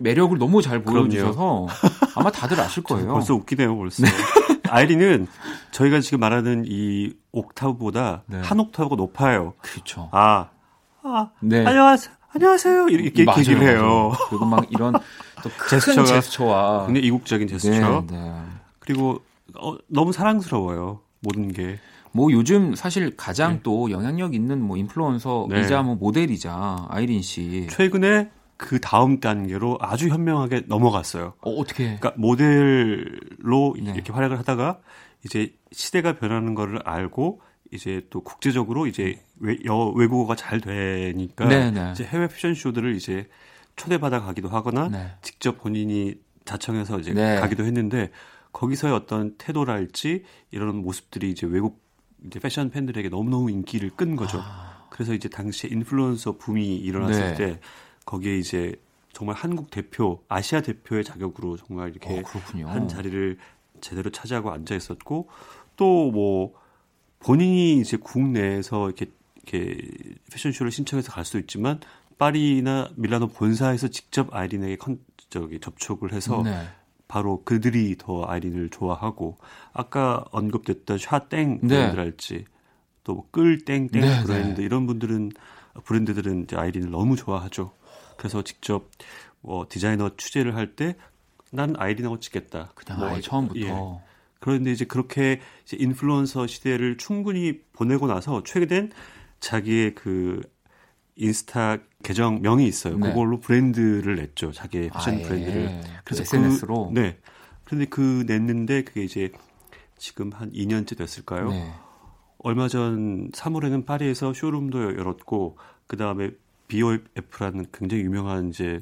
매력을 너무 잘 보여주셔서 아마 다들 아실 거예요. 벌써 웃기네요, 벌써. 네. 아이린은 저희가 지금 말하는 이 옥타브보다 네. 한 옥타브가 높아요. 그렇죠. 아, 아 네. 안녕하세요. 안녕하세요. 이렇게 맞아요, 얘기를 해요. 맞아요. 그리고 막 이런 또큰 제스처와 굉장히 이국적인 제스처. 네, 네. 그리고 어, 너무 사랑스러워요. 모든 게. 뭐 요즘 사실 가장 네. 또 영향력 있는 뭐 인플루언서이자 네. 뭐 모델이자 아이린 씨. 최근에 그 다음 단계로 아주 현명하게 넘어갔어요. 어, 어떻게? 그러니까 모델로 네. 이렇게 활약을 하다가 이제 시대가 변하는 거를 알고 이제 또 국제적으로 이제 외, 여, 외국어가 잘 되니까 네네. 네. 이제 해외 패션 쇼들을 이제 초대받아 가기도 하거나 네. 직접 본인이 자청해서 이제 네. 가기도 했는데 거기서의 어떤 태도랄지 이런 모습들이 이제 외국 이제 패션 팬들에게 너무너무 인기를 끈 거죠. 아. 그래서 이제 당시에 인플루언서 붐이 일어났을 네. 때 거기에 이제 정말 한국 대표, 아시아 대표의 자격으로 정말 이렇게 어, 한 자리를 제대로 차지하고 앉아 있었고 또 뭐 본인이 이제 국내에서 이렇게 이렇게 패션쇼를 신청해서 갈 수 있지만 파리나 밀라노 본사에서 직접 아이린에게 컨, 저기 접촉을 해서 네. 바로 그들이 더 아이린을 좋아하고 아까 언급됐던 샤땡 네. 브랜드랄지 또 끌 땡땡 네, 네, 브랜드 이런 분들은 브랜드들은 이제 아이린을 너무 좋아하죠. 그래서 직접 뭐 디자이너 취재를 할 때 난 아이린하고 찍겠다. 그냥 뭐, 아예 처음부터. 예. 그런데 이제 그렇게 이제 인플루언서 시대를 충분히 보내고 나서 최근 자기의 그 인스타 계정명이 있어요. 네. 그걸로 브랜드를 냈죠. 자기의 패션 아, 예. 브랜드를. 그래서 SNS로. 그, 네. 그런데 그 냈는데 그게 이제 지금 한 2년째 됐을까요? 네. 얼마 전 3월에는 파리에서 쇼룸도 열었고 그 다음에 BOF라는 굉장히 유명한 이제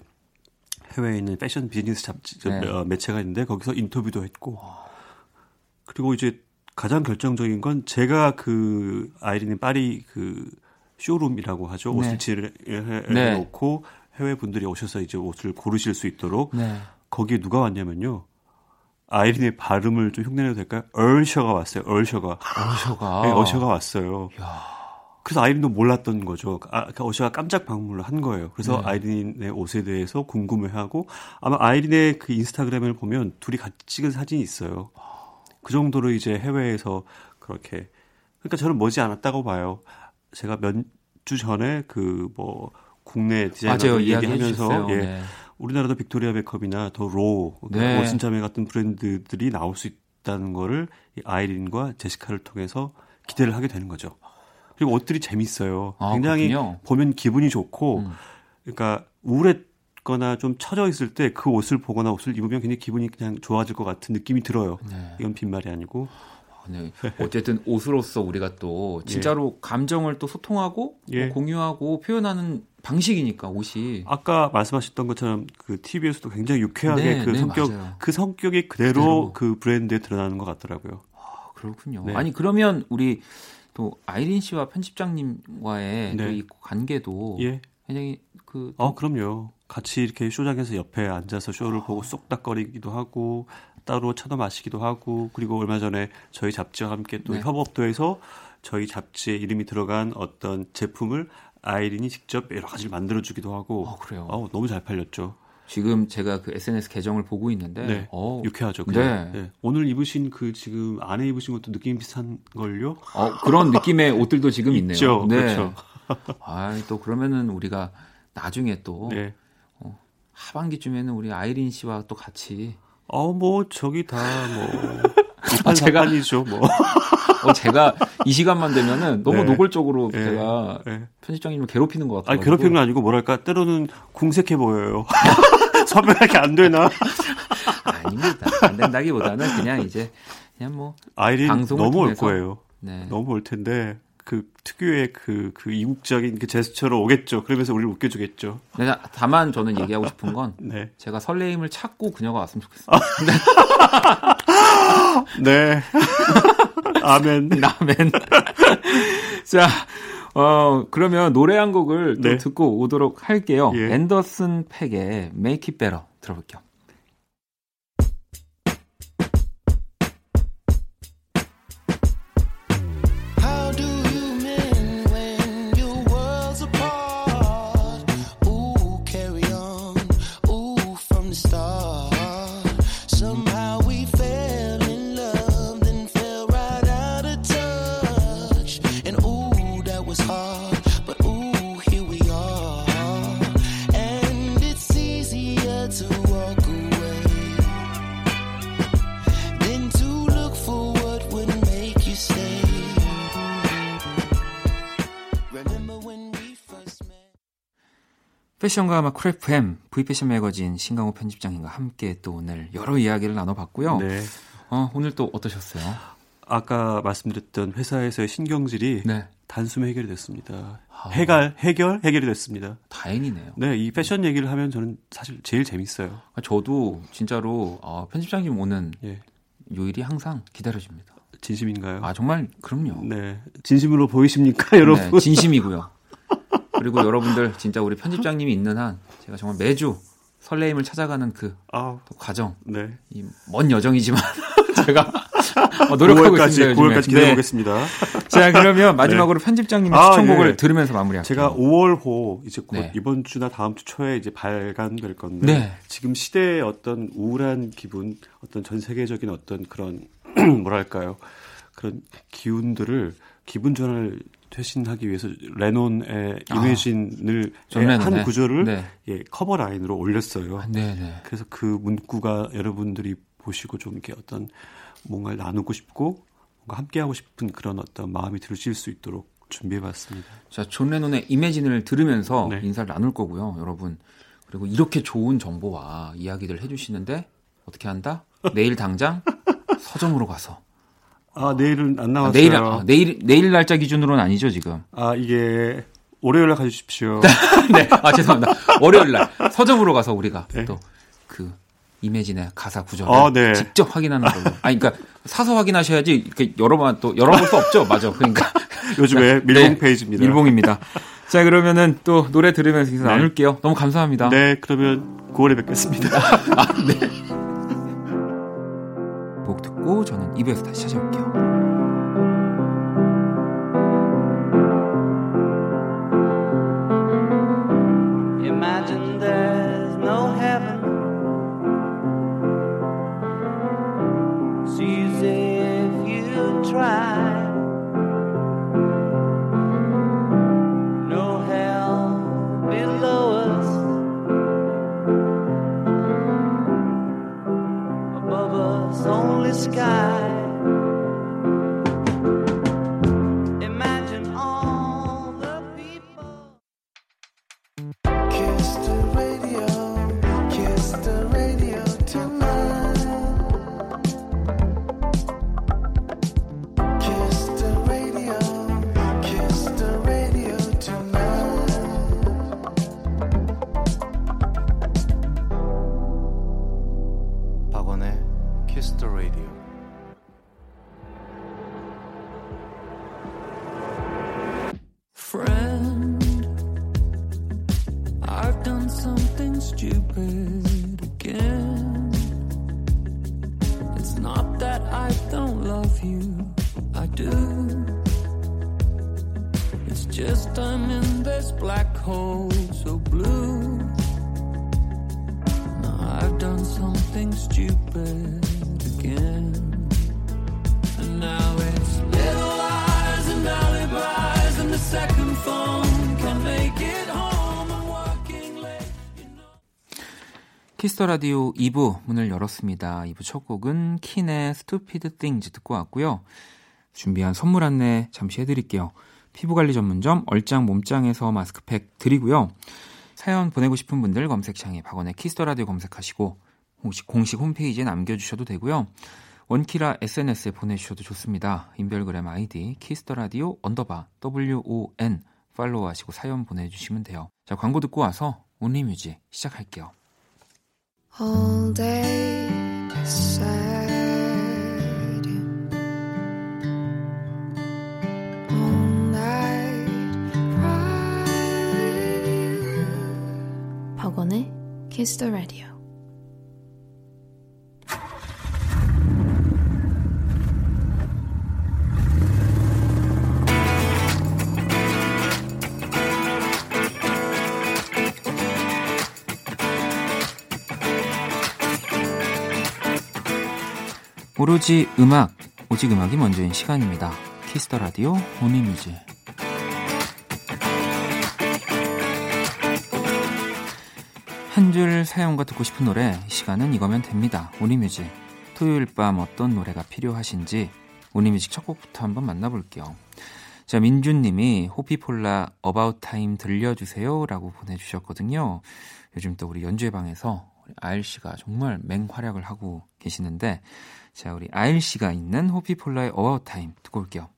해외에 있는 패션 비즈니스 잡지 네. 어, 매체가 있는데 거기서 인터뷰도 했고 그리고 이제 가장 결정적인 건 제가 그 아이린의 파리 그 쇼룸이라고 하죠 네. 옷을 칠해 네. 놓고 해외 분들이 오셔서 이제 옷을 고르실 수 있도록 네. 거기에 누가 왔냐면요 아이린의 발음을 좀 흉내내도 될까요? 얼셔가 왔어요. 얼셔가. 얼셔가. 네, 얼셔가 왔어요. 야. 그래서 아이린도 몰랐던 거죠. 아, 그러니까 어시가 깜짝 방문을 한 거예요. 그래서 네. 아이린의 옷에 대해서 궁금해하고 아마 아이린의 그 인스타그램을 보면 둘이 같이 찍은 사진이 있어요. 그 정도로 이제 해외에서 그렇게 그러니까 저는 머지 않았다고 봐요. 제가 몇 주 전에 그 뭐 국내 디자이너 얘기하면서 예. 네. 우리나라도 빅토리아 베컴이나 The Row, 네. 올슨 자매 같은 브랜드들이 나올 수 있다는 거를 아이린과 제시카를 통해서 기대를 하게 되는 거죠. 그리고 옷들이 재밌어요. 아, 굉장히 그렇군요. 보면 기분이 좋고, 음. 그러니까 우울했거나 좀 처져 있을 때 그 옷을 보거나 옷을 입으면 굉장히 기분이 그냥 좋아질 것 같은 느낌이 들어요. 네. 이건 빈말이 아니고. 아, 네. 어쨌든 옷으로서 우리가 또 진짜로 예. 감정을 또 소통하고 예. 뭐 공유하고 표현하는 방식이니까 옷이 아까 말씀하셨던 것처럼 그 TV에서도 굉장히 유쾌하게 네, 그 네, 성격 맞아요. 그 성격이 그대로, 그대로, 그 브랜드에 드러나는 것 같더라고요. 아, 그렇군요. 네. 아니 그러면 우리 또 아이린 씨와 편집장님과의 네. 이 관계도 예. 굉장히 그. 어, 그럼요. 같이 이렇게 쇼장에서 옆에 앉아서 쇼를 아. 보고 쏙닥거리기도 하고 따로 차도 마시기도 하고 그리고 얼마 전에 저희 잡지와 함께 또 네. 협업도 해서 저희 잡지에 이름이 들어간 어떤 제품을 아이린이 직접 여러 가지를 만들어 주기도 하고. 어, 그래요. 어, 너무 잘 팔렸죠. 지금 제가 그 SNS 계정을 보고 있는데 네, 어, 유쾌하죠. 네. 네. 오늘 입으신 그 지금 안에 입으신 것도 느낌이 비슷한 걸요? 어, 그런 느낌의 옷들도 지금 있네요. 있죠. 네. 그렇죠. 아, 또 그러면은 우리가 나중에 또 네. 어, 하반기쯤에는 우리 아이린 씨와 또 같이 어, 뭐 저기 다 뭐 아, 제가 아니죠, 뭐. 어, 제가 이 시간만 되면은 너무 네. 노골적으로 네. 제가 네. 편집장님을 괴롭히는 것 같아요. 아니, 괴롭히는 건 아니고 뭐랄까 때로는 궁색해 보여요. 선별하게 안 되나? 아닙니다. 안 된다기보다는 그냥 이제 그냥 뭐 아이린 방송을 너무 통해서. 올 거예요. 네. 너무 올 텐데 그 특유의 그, 그 이국적인 그 제스처로 오겠죠. 그러면서 우리를 웃겨주겠죠. 네, 다만 저는 얘기하고 싶은 건 네. 제가 설레임을 찾고 그녀가 왔으면 좋겠어요. 네. 아멘. 아멘. 자, 어, 그러면 노래 한 곡을 네. 듣고 오도록 할게요. 예. 앤더슨 팩의 Make It Better 들어볼게요. 패션과 아마 크래프햄 V패션 매거진 신강호 편집장님과 함께 또 오늘 여러 이야기를 나눠봤고요. 네. 어, 오늘 또 어떠셨어요? 아까 말씀드렸던 회사에서의 신경질이 네. 단숨에 해결이 됐습니다. 아. 해결, 해결, 해결이 됐습니다. 다행이네요. 네, 이 패션 얘기를 하면 저는 사실 제일 재밌어요. 아, 저도 진짜로 어, 편집장님 오는 예. 요일이 항상 기다려집니다. 진심인가요? 아, 정말, 그럼요. 네. 진심으로 보이십니까, 여러분? 네, 진심이고요. 그리고 여러분들 진짜 우리 편집장님이 있는 한 제가 정말 매주 설레임을 찾아가는 그 아, 과정. 네. 이먼 여정이지만 제가 어, 노력하고 5월까지, 있습니다. 9월까지 기다려보겠습니다. 네. 자, 그러면 마지막으로 네. 편집장님의 아, 추천곡을 네. 들으면서 마무리할게요. 제가 5월호 이제 곧 네. 이번 주나 다음 주 초에 이제 발간될 건데 네. 지금 시대의 어떤 우울한 기분, 어떤 전 세계적인 어떤 그런 뭐랄까요? 그런 기운들을 기분 전환을 쇄신하기 위해서 레논의 아, Imagine을 아, 한 구절을 네. 예, 커버 라인으로 올렸어요. 아, 네, 네. 그래서 그 문구가 여러분들이 보시고 좀 이렇게 어떤 뭔가를 나누고 싶고 뭔가 함께하고 싶은 그런 어떤 마음이 들으실 수 있도록 준비해봤습니다. 자, 존 레논의 Imagine을 들으면서 네. 인사를 나눌 거고요, 여러분. 그리고 이렇게 좋은 정보와 이야기들 해주시는데 어떻게 한다? 내일 당장 서점으로 가서 아 내일은 안 나왔어요. 아, 내일 아, 내일 내일 날짜 기준으로는 아니죠 지금. 아 이게 월요일 날 가주십시오. 네, 아 죄송합니다. 월요일 날 서점으로 가서 우리가 네. 또그 이매진의 가사 구절을 아, 네. 직접 확인하는 걸로. 아 그러니까 사서 확인하셔야지 이렇게 여러 번또 열어볼 수 없죠. 맞아. 그러니까 요즘에 밀봉 네, 페이지입니다. 밀봉입니다. 자 그러면은 또 노래 들으면서 인사 네. 나눌게요. 너무 감사합니다. 네, 그러면 9월에 뵙겠습니다. 아, 네. 듣고 저는 2부에서 다시 찾아올게요. Kiss the Radio 2부 문을 열었습니다. 2부 첫 곡은 Keane의 Stupid Things 듣고 왔고요. 준비한 선물 안내 잠시 해드릴게요. 피부관리 전문점 얼짱 몸짱에서 마스크팩 드리고요. 사연 보내고 싶은 분들 검색창에 박원의 Kiss the Radio 검색하시고 공식 홈페이지에 남겨주셔도 되고요. 원키라 SNS에 보내주셔도 좋습니다. 인별그램 아이디 kisstheradio underbar WON 팔로우하시고 사연 보내주시면 돼요. 자 광고 듣고 와서 Only Music 시작할게요. All day sad All night pride 박원의 키스터라디오 오로지 음악, 오직 음악이 먼저인 시간입니다. Kiss the Radio Only Music. 한 줄 사연과 듣고 싶은 노래, 이 시간은 이거면 됩니다. Only Music. 토요일 밤 어떤 노래가 필요하신지 Only Music 첫 곡부터 한번 만나볼게요. 자, 민준님이 호피폴라 About Time 들려주세요 라고 보내주셨거든요. 요즘 또 우리 연주회 방에서 아일 씨가 정말 맹활약을 하고 계시는데 자, 우리 아일 씨가 있는 호피폴라의 About Time 듣고 올게요.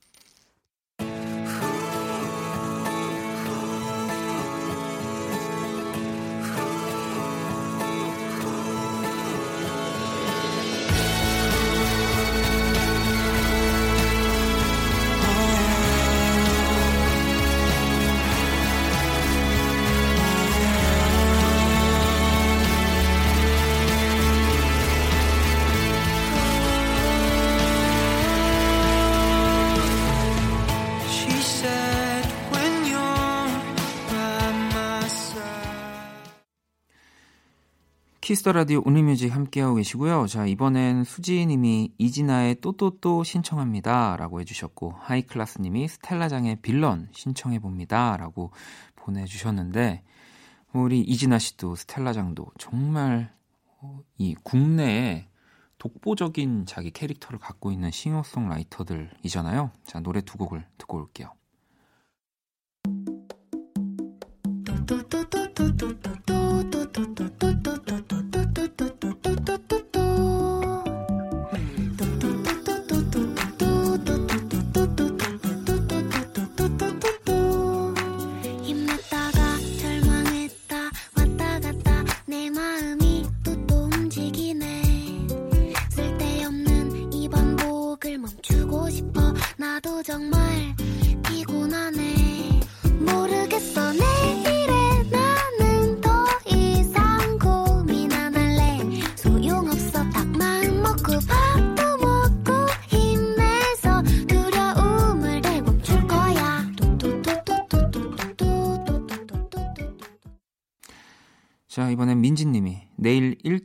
Kiss the Radio Only Music 함께하고 계시고요. 자, 이번엔 수지님이 이진아의 또또또 신청합니다. 라고 해주셨고, 하이클라스님이 스텔라장의 빌런 신청해봅니다. 라고 보내주셨는데, 우리 이진아 씨도 스텔라장도 정말 어, 이 국내에 독보적인 자기 캐릭터를 갖고 있는 싱어송라이터들이잖아요. 자, 노래 두 곡을 듣고 올게요.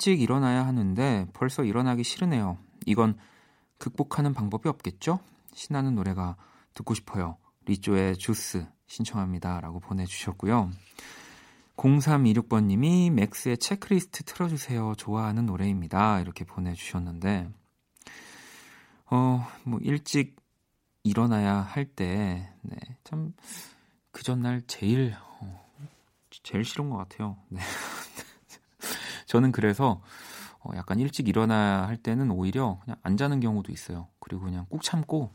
일 일찍 일어나야 하는데 벌써 일어나기 싫으네요. 이건 극복하는 방법이 없겠죠? 신나는 노래가 듣고 싶어요. 리조의 주스 신청합니다. 라고 보내주셨고요. 0326번님이 맥스의 체크리스트 틀어주세요. 좋아하는 노래입니다. 이렇게 보내주셨는데, 어, 뭐, 일찍 일어나야 할 때, 네, 참, 그 전날 제일, 어, 제일 싫은 것 같아요. 네. 저는 그래서 어, 약간 일찍 일어나야 할 때는 오히려 그냥 안 자는 경우도 있어요. 그리고 그냥 꾹 참고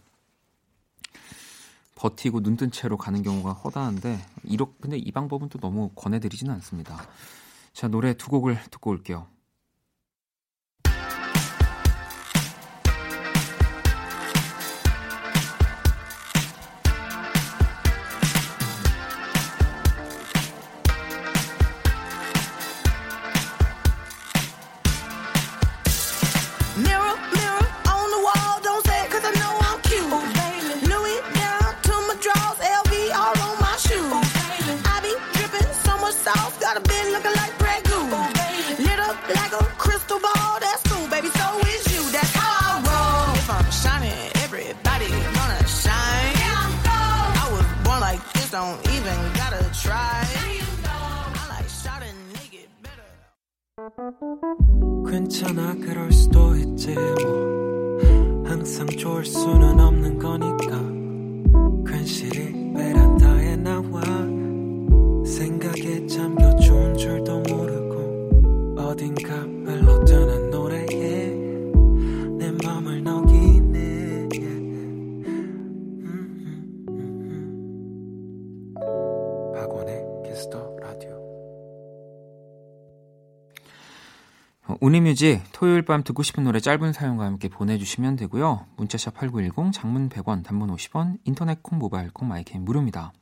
버티고 눈 뜬 채로 가는 경우가 허다한데 이렇 근데 이 방법은 또 너무 권해드리지는 않습니다. 자 노래 두 곡을 듣고 올게요. 괜찮아 그럴 수도 있지 뭐 항상 좋을 수는 없는 거니까 괜시리 베란다에 나와 어딘가 흘러드는 노래에 내 맘을 녹이네 음, 음, 음, 박원의 Kiss the Radio only music 토요일 밤 듣고 싶은 노래 짧은 사연과 함께 보내주시면 되고요. 문자샵 8910 장문 100원 단문 50원 인터넷 콩 모바일 콩 My K 무료입니다.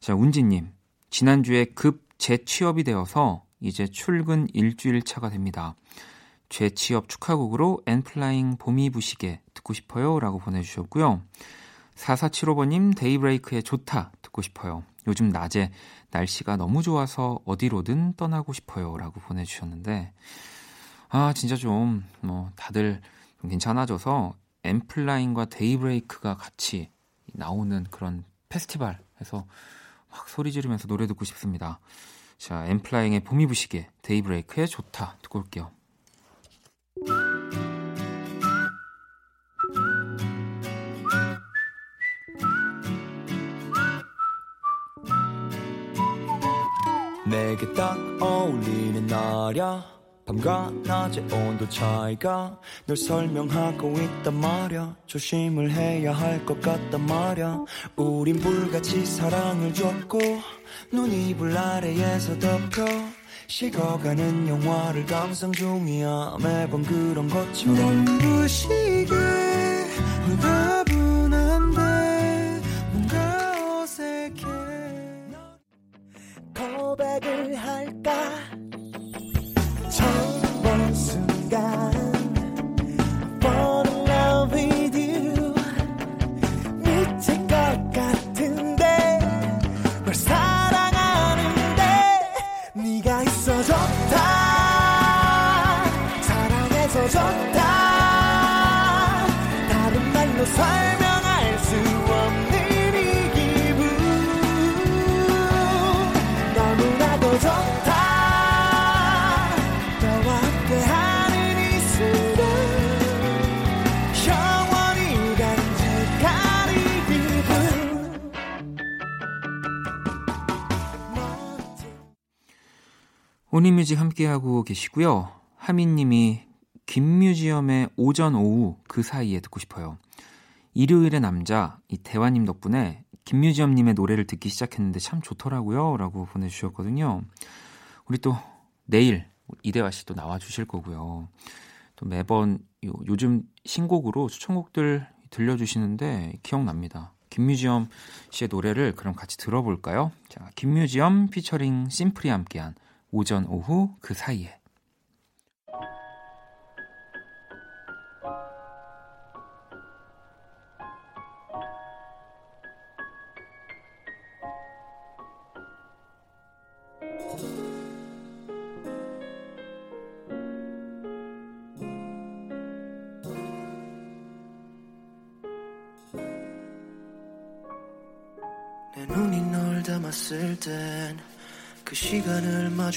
자 운지님 지난주에 급 재취업이 되어서 이제 출근 일주일 차가 됩니다. 재취업 축하곡으로 엔플라잉 봄이 부시게 듣고 싶어요. 라고 보내주셨고요. 4475번님 데이브레이크의 좋다 듣고 싶어요. 요즘 낮에 날씨가 너무 좋아서 어디로든 떠나고 싶어요. 라고 보내주셨는데, 아, 진짜 좀, 뭐, 다들 좀 괜찮아져서 엔플라잉과 데이브레이크가 같이 나오는 그런 페스티벌 해서 막 소리 지르면서 노래 듣고 싶습니다. 자, 엠플라잉의 봄이 부시게, 데이브레이크의 좋다 듣고 올게요. 내게 딱 어울리는 날야 밤과 낮의 온도 차이가 널 설명하고 있단 말야. 조심을 해야 할 것 같단 말야. 우린 불같이 사랑을 줬고 눈이 불 아래에서 덮여 식어가는 영화를 감상 중이야. 매번 그런 것처럼. 눈부시게 홀가분한데 뭔가 어색해. 고백을 할까 오니뮤직 함께하고 계시고요. 하민님이 김뮤지엄의 오전 오후 그 사이에 듣고 싶어요. 일요일의 남자 이 대화님 덕분에 김뮤지엄님의 노래를 듣기 시작했는데 참 좋더라고요. 라고 보내주셨거든요. 우리 또 내일 이대화 씨 또 나와주실 거고요. 또 매번 요, 요즘 신곡으로 추천곡들 들려주시는데 기억납니다. 김뮤지엄 씨의 노래를 그럼 같이 들어볼까요? 자, 김뮤지엄 피처링 심플이 함께한 오전 오후 그 사이에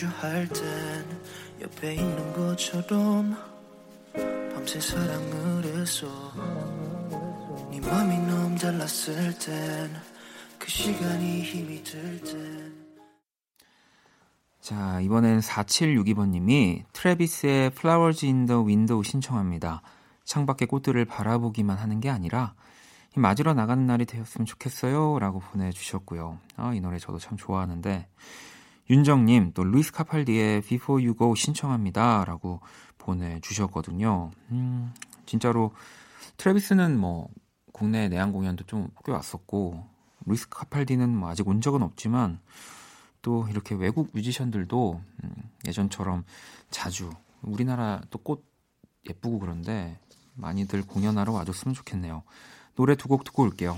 마주할 땐 옆에 있는 것처럼 밤새 사랑을 했어 네 맘이 너무 달랐을 땐 그 시간이 힘이 들땐 자, 이번엔 4762번님이 트래비스의 Flowers in the Window 신청합니다. 창밖의 꽃들을 바라보기만 하는 게 아니라 맞으러 나가는 날이 되었으면 좋겠어요. 라고 보내주셨고요. 아, 이 노래 저도 참 좋아하는데. 윤정님, 또 루이스 카팔디의 Before You Go 신청합니다. 라고 보내주셨거든요. 음, 진짜로 트래비스는 뭐 국내 내한 공연도 좀 꽤 왔었고, 루이스 카팔디는 뭐 아직 온 적은 없지만, 또 이렇게 외국 뮤지션들도 음, 예전처럼 자주 우리나라 또 꽃 예쁘고 그런데 많이들 공연하러 와줬으면 좋겠네요. 노래 두 곡 듣고 올게요.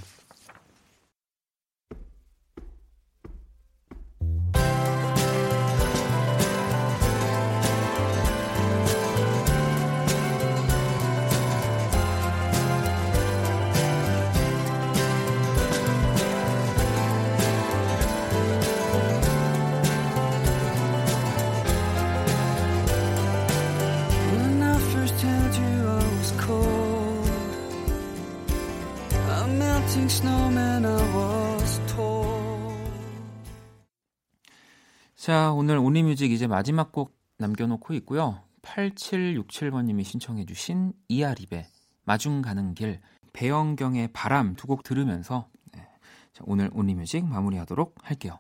자, 오늘 온리뮤직 이제 마지막 곡 남겨놓고 있고요. 8767번님이 신청해 주신 이아립의 마중 가는 길, 배영경의 바람 두 곡 들으면서 네, 자, 오늘 온리뮤직 마무리하도록 할게요.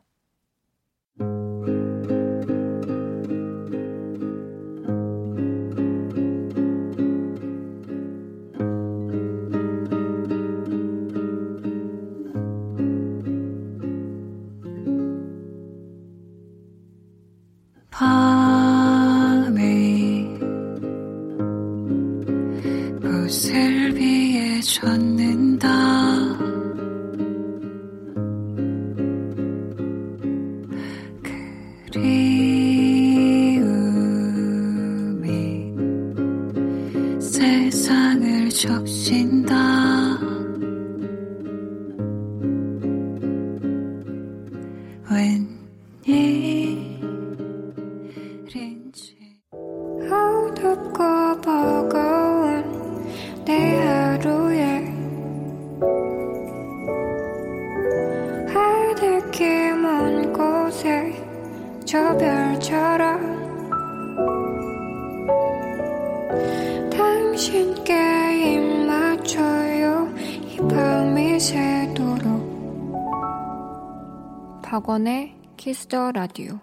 Kiss the Radio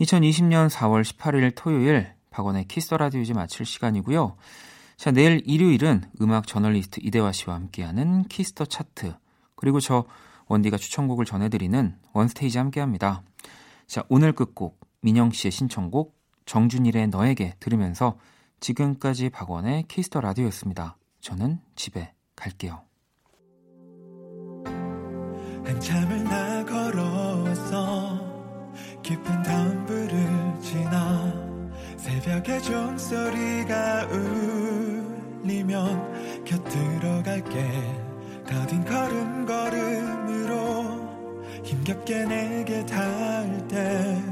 2020년 4월 18일 토요일 박원의 Kiss the Radio 이제 마칠 시간이고요. 자, 내일 일요일은 음악 저널리스트 이대화 씨와 함께하는 Kiss the Chart 그리고 저 원디가 추천곡을 전해드리는 One Stage 함께합니다. 자, 오늘 끝곡 민영 씨의 신청곡 정준일의 너에게 들으면서 지금까지 박원의 키스터 라디오였습니다. 저는 집에 갈게요. 깊은 덤불을 지나 새벽의 종소리가 울리면 곁들어 갈게. 더딘 걸음 걸음으로 힘겹게 내게 닿을 때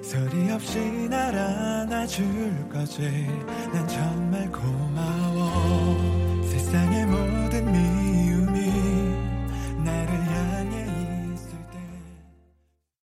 소리 없이 날 안아줄 거지. 난 정말 고마워. 세상의 모든 미